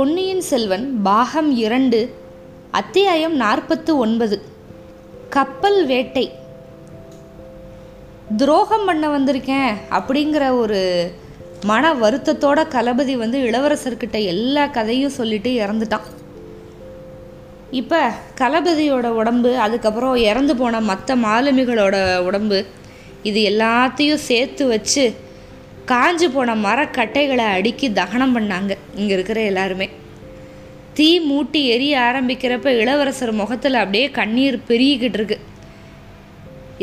பொன்னியின் செல்வன் பாகம் இரண்டு அத்தியாயம் நாற்பத்து ஒன்பது. கப்பல் வேட்டை. துரோகம் பண்ண வந்திருக்கேன் அப்படிங்கிற ஒரு மன வருத்தத்தோட களபதி வந்து இளவரசர்கிட்ட எல்லா கதையும் சொல்லிட்டு இறந்துட்டான். இப்போ களபதியோட உடம்பு அதுக்கப்புறம் இறந்து போன மற்ற மாலுமிகளோட உடம்பு இது எல்லாத்தையும் சேர்த்து வச்சு காஞ்சு போன மரக்கட்டைகளை அடுக்கி தகனம் பண்ணாங்க. இங்கே இருக்கிற எல்லாருமே. தீ மூட்டி எரிய ஆரம்பிக்கிறப்ப இளவரசர் முகத்தில் அப்படியே கண்ணீர் பெருகிக்கிட்டு இருக்கு.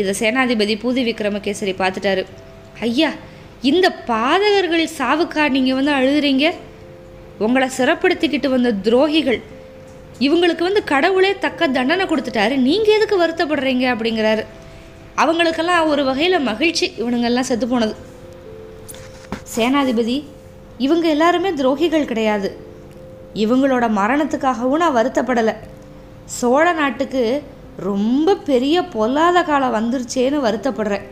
இதை சேனாதிபதி பூதி விக்ரமகேசரி பார்த்துட்டாரு. ஐயா இந்த பாதகர்கள் சாவுக்கா நீங்கள் வந்து அழுதுறீங்க? உங்களை சிறப்படுத்திக்கிட்டு வந்த துரோகிகள் இவங்களுக்கு வந்து கடவுளே தக்க தண்டனை கொடுத்துட்டாரு. நீங்கள் எதுக்கு வருத்தப்படுறீங்க அப்படிங்கிறாரு. அவங்களுக்கெல்லாம் ஒரு வகையில் மகிழ்ச்சி. இவனுங்கெல்லாம் செத்து போனது. சேனாதிபதி இவங்க எல்லாருமே துரோகிகள் கிடையாது. இவங்களோட மரணத்துக்காகவும் நான் வருத்தப்படலை. சோழ நாட்டுக்கு ரொம்ப பெரிய பொல்லாத காலம் வந்துருச்சேன்னு வருத்தப்படுறேன்.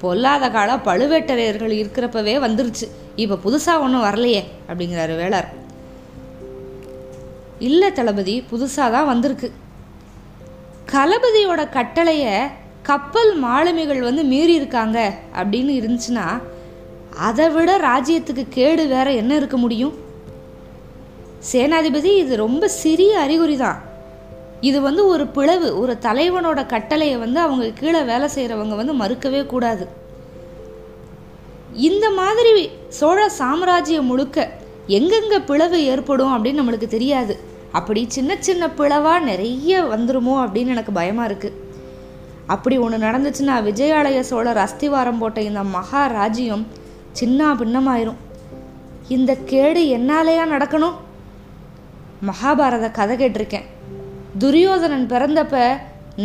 பொல்லாத காலம் பழுவேட்டரையர்கள் இருக்கிறப்பவே வந்துருச்சு. இப்போ புதுசாக ஒன்றும் வரலையே அப்படிங்கிறாரு வேளார். இல்லை தளபதி புதுசாக தான் வந்திருக்கு. கலபதியோட கட்டளையை கப்பல் மாலுமிகள் வந்து மீறி இருக்காங்க அப்படின்னு இருந்துச்சுன்னா அதை விட ராஜ்யத்துக்கு கேடு வேற என்ன இருக்க முடியும்? சேனாதிபதி இது ரொம்ப சிறிய அறிகுறி தான் இது வந்து ஒரு பிளவு ஒரு தலைவனோட கட்டளையை வந்து அவங்க கீழே வேலை செய்கிறவங்க வந்து மறுக்கவே கூடாது. இந்த மாதிரி சோழ சாம்ராஜ்யம் முழுக்க எங்கெங்கே பிளவு ஏற்படும் அப்படின்னு நம்மளுக்கு தெரியாது. அப்படி சின்ன சின்ன பிளவாக நிறைய வந்துருமோ அப்படின்னு எனக்கு பயமாக இருக்குது அப்படி ஒன்று நடந்துச்சுன்னா விஜயாலய சோழர் அஸ்திவாரம் போட்ட இந்த மகாராஜ்யம் ராஜ்யம் சின்ன பின்னமாயிரும். இந்த கேடு என்னாலேயா நடக்கணும்? மகாபாரத கதை கேட்டிருக்கேன். துரியோதனன் பிறந்தப்ப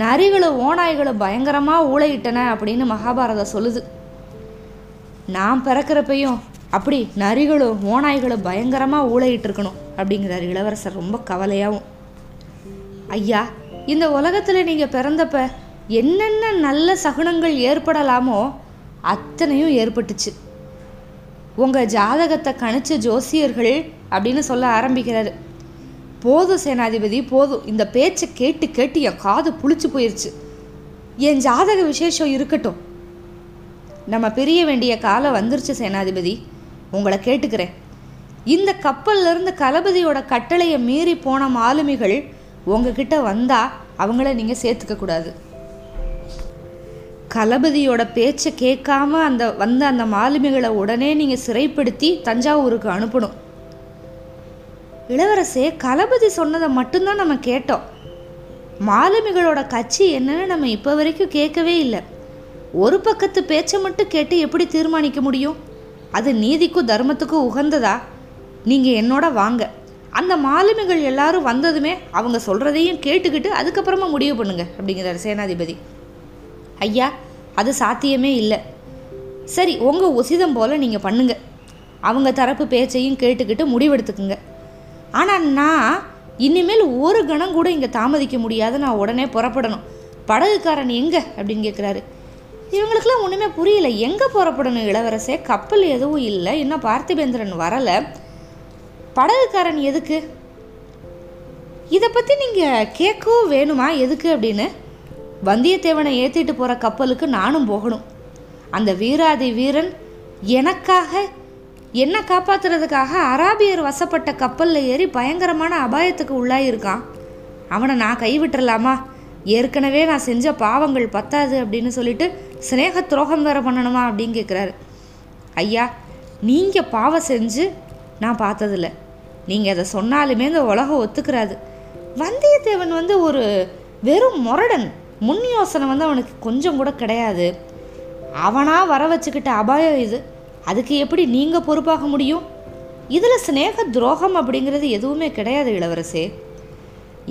நரிகளும் ஓநாய்களும் பயங்கரமாக ஊழையிட்டன அப்படின்னு மகாபாரதம் சொல்லுது. நான் பிறக்கிறப்பையும் அப்படி நரிகளும் ஓநாய்களும் பயங்கரமாக ஊழையிட்டு இருக்கணும் அப்படிங்கிறார் இளவரசர் ரொம்ப கவலையாகவும் ஐயா இந்த உலகத்தில் நீங்கள் பிறந்தப்ப என்னென்ன நல்ல சகுனங்கள் ஏற்படலாமோ அத்தனையும் ஏற்பட்டுச்சு. உங்கள் ஜாதகத்தை கணிச்ச ஜோசியர்கள் அப்படின்னு சொல்ல ஆரம்பிக்கிறாரு. போதும் சேனாதிபதி போதும் இந்த பேச்சை கேட்டு கேட்டு என் காது புளிச்சு போயிருச்சு. என் ஜாதக விசேஷம் இருக்கட்டும். நம்ம பிரிய வேண்டிய காலம் வந்துருச்சு சேனாதிபதி. உங்களை கேட்டுக்கிறேன். இந்த கப்பல்லேருந்து களபதியோட கலபதியோட கட்டளையை மீறி போன மாலுமிகள் உங்ககிட்ட வந்தால் அவங்கள நீங்கள் சேர்த்துக்க கூடாது. களபதியோட பேச்சை கேட்காம அந்த வந்த அந்த மாலுமிகளை உடனே நீங்கள் சிறைப்படுத்தி தஞ்சாவூருக்கு அனுப்பணும். இளவரசே களபதி சொன்னதை மட்டும்தான் நம்ம கேட்டோம். மாலுமிகளோட கட்சி என்னன்னு நம்ம இப்போ வரைக்கும் கேட்கவே இல்லை. ஒரு பக்கத்து பேச்சை மட்டும் கேட்டு எப்படி தீர்மானிக்க முடியும்? அது நீதிக்கும் தர்மத்துக்கும் உகந்ததா? நீங்கள் என்னோட வாங்க. அந்த மாலுமிகள் எல்லாரும் வந்ததுமே அவங்க சொல்கிறதையும் கேட்டுக்கிட்டு அதுக்கப்புறமா முடிவு பண்ணுங்க அப்படிங்கிறார் சேனாதிபதி. ஐயா அது சாத்தியமே இல்லை. சரி உங்கள் உசிதம் போல் நீங்கள் பண்ணுங்க. அவங்க தரப்பு பேச்சையும் கேட்டுக்கிட்டு முடிவெடுத்துக்குங்க. ஆனால் நான் இனிமேல் ஒரு கணம் கூட இங்கே தாமதிக்க முடியாது. நான் உடனே புறப்படணும். படகுக்காரன் எங்கே? அப்படின்னு கேட்குறாரு இவங்களுக்கெல்லாம் ஒன்றுமே புரியல. எங்கே புறப்படணும்? இளவரசே கப்பல் எதுவும் இல்லை. இன்னும் பார்த்திபேந்திரன் வரலை. படகுக்காரன் எதுக்கு? இதை பற்றி நீங்கள் கேட்கவும் வேணுமா? எதுக்கு அப்படின்னு? வந்தியத்தேவனை ஏற்றிட்டு போகிற கப்பலுக்கு நானும் போகணும். அந்த வீராதி வீரன் எனக்காக என்னை காப்பாத்துறதுக்காக அராபியர் வசப்பட்ட கப்பலில் ஏறி பயங்கரமான அபாயத்துக்கு உள்ளாயிருக்கான். அவனை நான் கைவிட்டுறலாமா? ஏற்கனவே நான் செஞ்ச பாவங்கள் பத்தாது அப்படின்னு சொல்லிட்டு சிநேக துரோகம் வேற பண்ணணுமா அப்படின்னு கேட்குறாரு ஐயா நீங்கள் பாவம் செஞ்சு நான் பார்த்ததில்ல. நீங்கள் அதை சொன்னாலுமே இந்த உலகம் ஒத்துக்கிறாது. வந்தியத்தேவன் வந்து ஒரு வெறும் முரடன். முன் யோசனை வந்து அவனுக்கு கொஞ்சம் கூட கிடையாது. அவனாக வர வச்சுக்கிட்ட அபாயம் இது. அதுக்கு எப்படி நீங்கள் பொறுப்பாக முடியும்? இதில் சிநேக துரோகம் அப்படிங்கிறது எதுவுமே கிடையாது இளவரசே.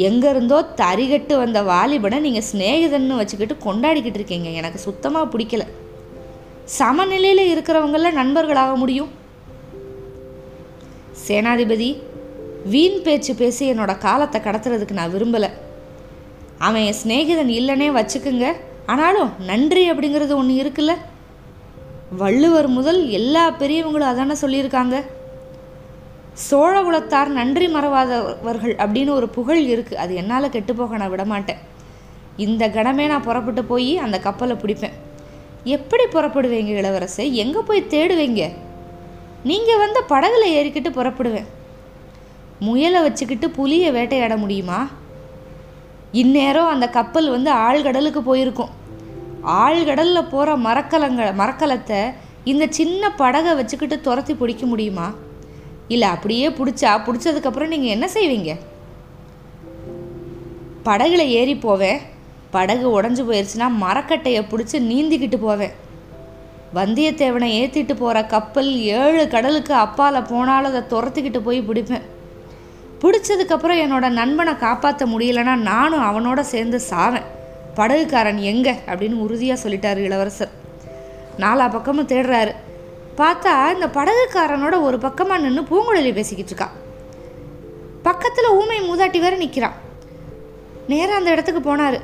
எங்கேருந்தோ தறிகட்டு வந்த வாலிபனை நீங்கள் சிநேகிதன்னு வச்சுக்கிட்டு கொண்டாடிக்கிட்டு இருக்கீங்க. எனக்கு சுத்தமாக பிடிக்கல. சமநிலையில் இருக்கிறவங்கள நண்பர்களாக முடியும். சேனாதிபதி வீண் பேச்சு பேசி என்னோட காலத்தை கடத்துறதுக்கு நான் விரும்பலை. அவன் என் சிநேகிதன் இல்லைன்னே வச்சுக்குங்க. ஆனாலும் நன்றி அப்படிங்கிறது ஒன்று இருக்குல்ல? வள்ளுவர் முதல் எல்லா பெரியவங்களும் அதானே சொல்லியிருக்காங்க? சோழகுலத்தார் நன்றி மறவாதவர்கள் அப்படின்னு ஒரு புகழ் இருக்குது அது என்னால் கெட்டு போக நான் விடமாட்டேன். இந்த கணமே நான் புறப்பட்டு போய் அந்த கப்பலை பிடிப்பேன். எப்படி புறப்படுவீங்க இளவரசை? எங்கே போய் தேடுவீங்க? நீங்கள் வந்து படகுல ஏறிக்கிட்டு புறப்படுவேன். முயலை வச்சுக்கிட்டு புலியை வேட்டையாட முடியுமா? இந்நேரம் அந்த கப்பல் வந்து ஆழ்கடலுக்கு போயிருக்கும். ஆழ்கடலில் போகிற மரக்கலங்க மரக்கலத்தை இந்த சின்ன படகை வச்சுக்கிட்டு துரத்தி பிடிக்க முடியுமா? இல்லை அப்படியே பிடிச்சா பிடிச்சதுக்கப்புறம் நீங்கள் என்ன செய்வீங்க? படகுல ஏறி போவேன். படகு உடஞ்சி போயிடுச்சுன்னா மரக்கட்டையை பிடிச்சி நீந்திக்கிட்டு போவேன். வந்தியத்தேவனை ஏற்றிட்டு போகிற கப்பல் ஏழு கடலுக்கு அப்பால் போனாலும் அதை துரத்திக்கிட்டு போய் பிடிப்பேன். பிடிச்சதுக்கப்புறம் என்னோட நண்பனை காப்பாற்ற முடியலன்னா நானும் அவனோட சேர்ந்து சாவேன். படகுக்காரன் எங்கே? அப்படின்னு உறுதியாக சொல்லிட்டாரு இளவரசர். நாலா பக்கமும் தேடுறாரு. பார்த்தா இந்த படகுக்காரனோட ஒரு பக்கமாக நின்று பூங்குழலி பேசிக்கிட்டு இருக்கா. பக்கத்தில் ஊமை மூதாட்டி வேற நிற்கிறான் நேராக அந்த இடத்துக்கு போனார்.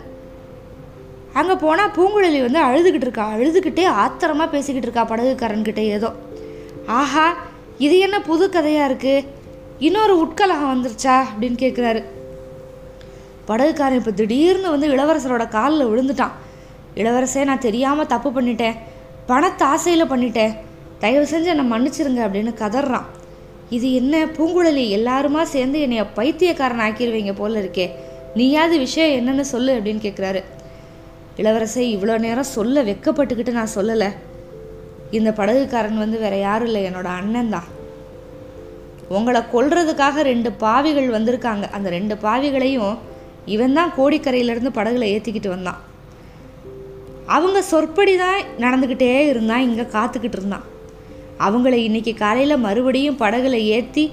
அங்கே போனால் பூங்குழலி வந்து அழுதுகிட்டு இருக்கா. அழுதுகிட்டே ஆத்திரமாக பேசிக்கிட்டு இருக்கா படகுக்காரன்கிட்ட ஏதோ. ஆஹா இது என்ன புது கதையாக இருக்குது இன்னொரு உட்கலகம் வந்துருச்சா அப்படின்னு கேட்குறாரு படகுக்காரன் இப்போ திடீர்னு வந்து இளவரசரோட காலில் விழுந்துட்டான். இளவரசே நான் தெரியாமல் தப்பு பண்ணிட்டேன். பணத்தை ஆசையில் பண்ணிட்டேன். தயவு செஞ்சு என்னை மன்னிச்சிருங்க அப்படின்னு கதறான். இது என்ன பூங்குழலி? எல்லாருமா சேர்ந்து என்னைய பைத்தியக்காரன் ஆக்கிடுவீங்க போல இருக்கே. நீயாவது விஷயம் என்னன்னு சொல்லு அப்படின்னு கேட்குறாரு இளவரசை இவ்வளோ நேரம் சொல்ல வெக்கப்பட்டுக்கிட்டு நான் சொல்லலை. இந்த படகுக்காரன் வந்து வேற யாரும் இல்லை என்னோட அண்ணன் தான் உங்களை கொல்றதுக்காக ரெண்டு பாவிகள் வந்திருக்காங்க. அந்த ரெண்டு பாவிகளையும் இவன் தான் கோடிக்கரையிலேருந்து படகுல ஏற்றிக்கிட்டு வந்தான். அவங்க சொற்படி தான் நடந்துக்கிட்டே இருந்தான் இங்கே காத்துக்கிட்டு இருந்தான். அவங்கள இன்னைக்கு காலையில் மறுபடியும் படகுல ஏற்றி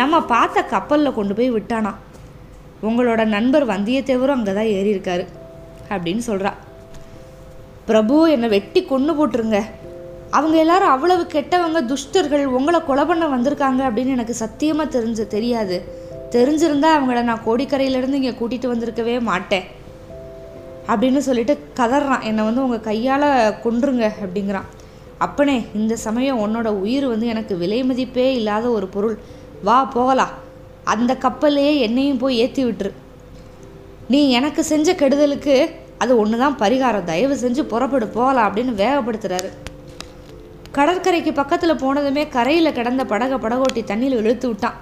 நம்ம பார்த்த கப்பலில் கொண்டு போய் விட்டானா. உங்களோட நண்பர் வந்தியத்தேவரும் அங்கே தான் ஏறியிருக்காரு அப்படின்னு சொல்கிறா பிரபு என்னை வெட்டி கொண்டு போட்டுருங்க. அவங்க எல்லாரும் அவ்வளவு கெட்டவங்க துஷ்டர்கள் உங்களை கொலை பண்ண வந்திருக்காங்க அப்படின்னு எனக்கு சத்தியமாக தெரிஞ்சு தெரியாது. தெரிஞ்சிருந்தா அவங்கள நான் கோடிக்கரையிலேருந்து இங்கே கூட்டிகிட்டு வந்திருக்கவே மாட்டேன். அப்படின்னு சொல்லிட்டு கதறான். என்னை வந்து உங்கள் கையால் கொன்றுங்க அப்படிங்கிறான். அப்பனே இந்த சமயம் உன்னோட உயிர் வந்து எனக்கு விலை மதிப்பே இல்லாத ஒரு பொருள். வா போகலாம். அந்த கப்பல்லையே என்னையும் போய் ஏற்றி விட்டுரு. நீ எனக்கு செஞ்ச கெடுதலுக்கு அது ஒன்று தான் பரிகாரம். தயவு செஞ்சு புறப்படு போகலாம் அப்படின்னு வேகப்படுத்துகிறாரு கடற்கரைக்கு பக்கத்தில் போனதுமே கரையில் கிடந்த படகை படகோட்டி தண்ணியில் இழுத்து விட்டான்.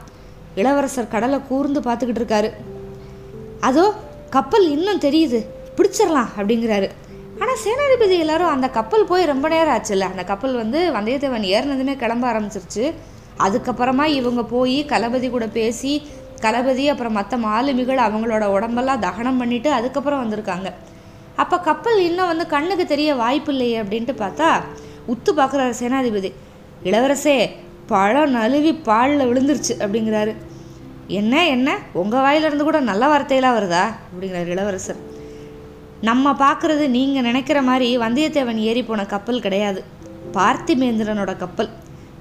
இளவரசர் கடலை கூர்ந்து பார்த்துக்கிட்டு இருக்காரு. அதோ கப்பல் இன்னும் தெரியுது. பிடிச்சிடலாம் அப்படிங்கிறாரு. ஆனால் சேனாதிபதி எல்லாரும் அந்த கப்பல் போய் ரொம்ப நேரம் ஆச்சுல்ல. அந்த கப்பல் வந்து வந்தியத்தேவன் ஏறினதுமே கிளம்ப ஆரம்பிச்சிருச்சு. அதுக்கப்புறமா இவங்க போய் களபதி கூட பேசி களபதி அப்புறம் மற்ற மாலுமிகள் அவங்களோட உடம்பெல்லாம் தகனம் பண்ணிட்டு அதுக்கப்புறம் வந்திருக்காங்க. அப்போ கப்பல் இன்னும் வந்து கண்ணுக்கு தெரிய வாய்ப்பு இல்லையே அப்படின்ட்டு பார்த்தா உத்து பார்க்குறாரு சேனாதிபதி. இளவரசே பழம் நழுவி பாலில் விழுந்துருச்சு அப்படிங்கிறாரு. என்ன என்ன? உங்கள் வாயிலிருந்து கூட நல்ல வார்த்தையெல்லாம் வருதா? அப்படிங்கிறார் இளவரசர். நம்ம பார்க்குறது நீங்கள் நினைக்கிற மாதிரி வந்தியத்தேவன் ஏறி போன கப்பல் கிடையாது. பார்த்திமேந்திரனோட கப்பல்.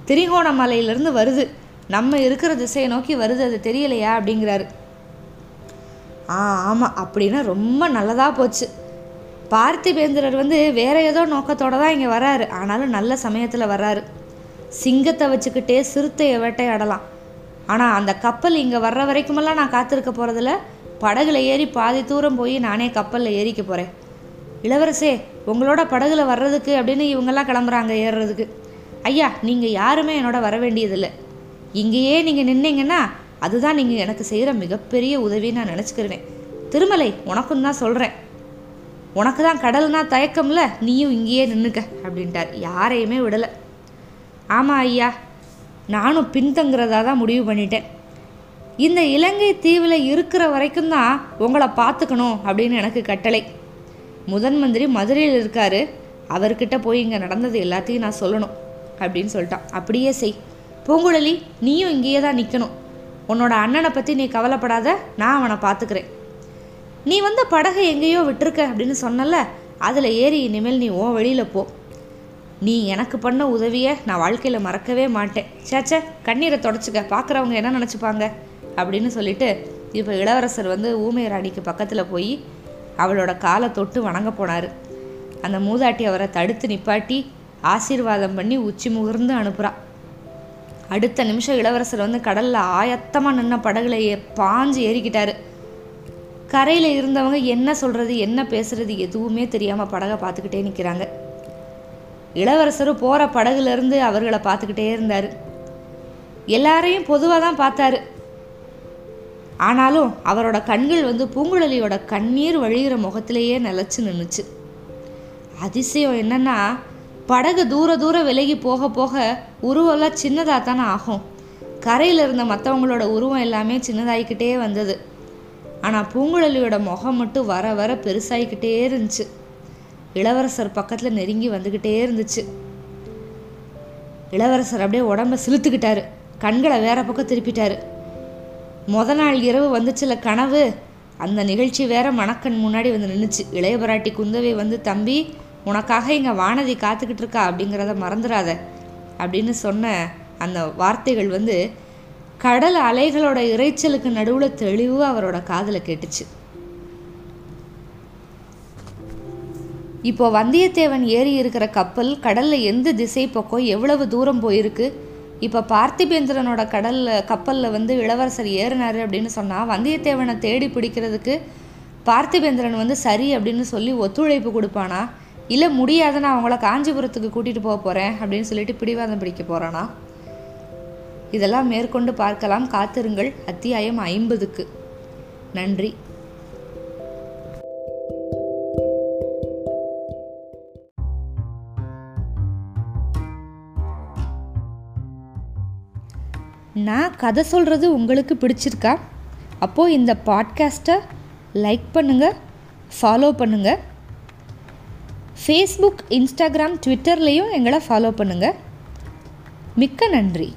திரிகோணமலையிலேருந்து வருது. நம்ம இருக்கிற திசையை நோக்கி வருது அது தெரியலையா? அப்படிங்கிறாரு. ஆ ஆமாம் அப்படின்னா ரொம்ப நல்லதாக போச்சு. பார்த்திபேந்திரர் வந்து வேற ஏதோ நோக்கத்தோட தான் இங்கே வராரு ஆனாலும் நல்ல சமயத்தில் வர்றாரு. சிங்கத்தை வச்சுக்கிட்டே சிறுத்தையை வேட்டையாடலாம். ஆனால் அந்த கப்பல் இங்கே வர்ற வரைக்குமெல்லாம் நான் காத்திருக்க போகிறதில்ல படகுல ஏறி பாதி தூரம் போய் நானே கப்பலில் ஏறிக்க போகிறேன் இளவரசே உங்களோட படகுல வர்றதுக்கு அப்படின்னு இவங்கெல்லாம் கிளம்புறாங்க ஏறுறதுக்கு. ஐயா நீங்கள் யாருமே என்னோட வர வேண்டியதில்லை. இங்கேயே நீங்கள் நின்னீங்கன்னா அதுதான் நீங்கள் எனக்கு செய்கிற மிகப்பெரிய உதவின்னு நான் நினச்சிக்கிருவேன். திருமலை உனக்கும் தான் சொல்கிறேன் உனக்கு தான் கடல்னா தயக்கம்ல நீயும் இங்கேயே நின்றுக்க அப்படின்ட்டார். யாரையுமே விடலை. ஆமாம் ஐயா நானும் பின்தங்குறதா தான் முடிவு பண்ணிட்டேன். இந்த இலங்கை தீவில் இருக்கிற வரைக்கும் தான் உங்களை பார்த்துக்கணும் அப்படின்னு எனக்கு கட்டளை. முதன் மந்திரி மதுரையில் இருக்காரு அவர்கிட்ட போய் இங்கே நடந்தது எல்லாத்தையும் நான் சொல்லணும் அப்படின்னு சொல்லிட்டான். அப்படியே செய். பூங்குழலி நீயும் இங்கேயே தான் நிற்கணும் உன்னோட அண்ணனை பற்றி நீ கவலைப்படாத நான் அவனை பார்த்துக்கிறேன். நீ வந்த படகை எங்கேயோ விட்டுருக்க அப்படின்னு சொன்னல அதில் ஏறி இனிமேல் நீ ஓ வெளியில் போ. நீ எனக்கு பண்ண உதவியை நான் வாழ்க்கையில் மறக்கவே மாட்டேன். சேச்சே கண்ணீரை தொடச்சிக்க பார்க்குறவங்க என்ன நினச்சிப்பாங்க? அப்படின்னு சொல்லிட்டு இப்போ இளவரசர் வந்து ஊமை ராணிக்கு பக்கத்தில் போய் அவளோட காலை தொட்டு வணங்க போனார். அந்த மூதாட்டி அவரை தடுத்து நிப்பாட்டி ஆசீர்வாதம் பண்ணி உச்சி முகர்ந்து அனுப்புகிறா அடுத்த நிமிஷம் இளவரசர் வந்து கடலில் ஆயத்தமாக நின்ன படகுல பாஞ்சு ஏறிக்கிட்டாரு. கரையில் இருந்தவங்க என்ன சொல்கிறது என்ன பேசுறது எதுவுமே தெரியாமல் படகை பார்த்துக்கிட்டே நிற்கிறாங்க இளவரசர் போகிற படகுலேருந்து அவர்களை பார்த்துக்கிட்டே இருந்தார். எல்லாரையும் பொதுவாக தான் பார்த்தாரு. ஆனாலும் அவரோட கண்கள் வந்து பூங்குழலியோட கண்ணீர் வழிகிற முகத்திலேயே நிலச்சி நின்றுச்சு அதிசயம் என்னன்னா படகு தூர தூர விலகி போக போக உருவெல்லாம் சின்னதாக தானே ஆகும். கரையில் இருந்த மற்றவங்களோட உருவம் எல்லாமே சின்னதாகிக்கிட்டே வந்தது. ஆனால் பூங்குழலியோட முகம் மட்டும் வர வர பெருசாகிக்கிட்டே இருந்துச்சு. இளவரசர் பக்கத்தில் நெருங்கி வந்துக்கிட்டே இருந்துச்சு. இளவரசர் அப்படியே உடம்ப சிலுத்துக்கிட்டாரு. கண்களை வேற பக்கம் திருப்பிட்டாரு. முத நாள் இரவு வந்துச்சுல கனவு. அந்த நிகழ்ச்சி வேற மணக்கண் முன்னாடி வந்து நின்றுச்சு இளையபராட்டி குந்தவை வந்து தம்பி உனக்காக இங்கே வானதி காத்துக்கிட்டு இருக்கா அப்படிங்கிறத மறந்துடாத அப்படின்னு சொன்ன அந்த வார்த்தைகள் வந்து கடல் அலைகளோட இறைச்சலுக்கு நடுவில் தெளிவாக அவரோட காதில் கேட்டுச்சு. இப்போ வந்தியத்தேவன் ஏறி இருக்கிற கப்பல் கடலில் எந்த திசை பக்கம் எவ்வளவு தூரம் போயிருக்கு? இப்போ பார்த்திபேந்திரனோட கடலில் கப்பலில் வந்து இளவரசர் ஏறினாரு அப்படின்னு சொன்னால் வந்தியத்தேவனை தேடி பிடிக்கிறதுக்கு பார்த்திபேந்திரன் வந்து சரி அப்படின்னு சொல்லி ஒத்துழைப்பு கொடுப்பானா? இல்லை முடியாதுன்னு அவங்கள காஞ்சிபுரத்துக்கு கூட்டிகிட்டு போக போகிறேன் அப்படின்னு சொல்லிட்டு பிடிவாதம் பிடிக்க போகிறானா இதெல்லாம் மேற்கொண்டு பார்க்கலாம். காத்திருங்கள். அத்தியாயம் ஐம்பதுக்கு. நன்றி. நான் கதை சொல்கிறது உங்களுக்கு பிடிச்சிருக்கா? அப்போது இந்த பாட்காஸ்ட்டை லைக் பண்ணுங்கள் ஃபாலோ பண்ணுங்கள் ஃபேஸ்புக் இன்ஸ்டாகிராம் ட்விட்டர்லேயும் எங்களை ஃபாலோ பண்ணுங்கள் மிக்க நன்றி.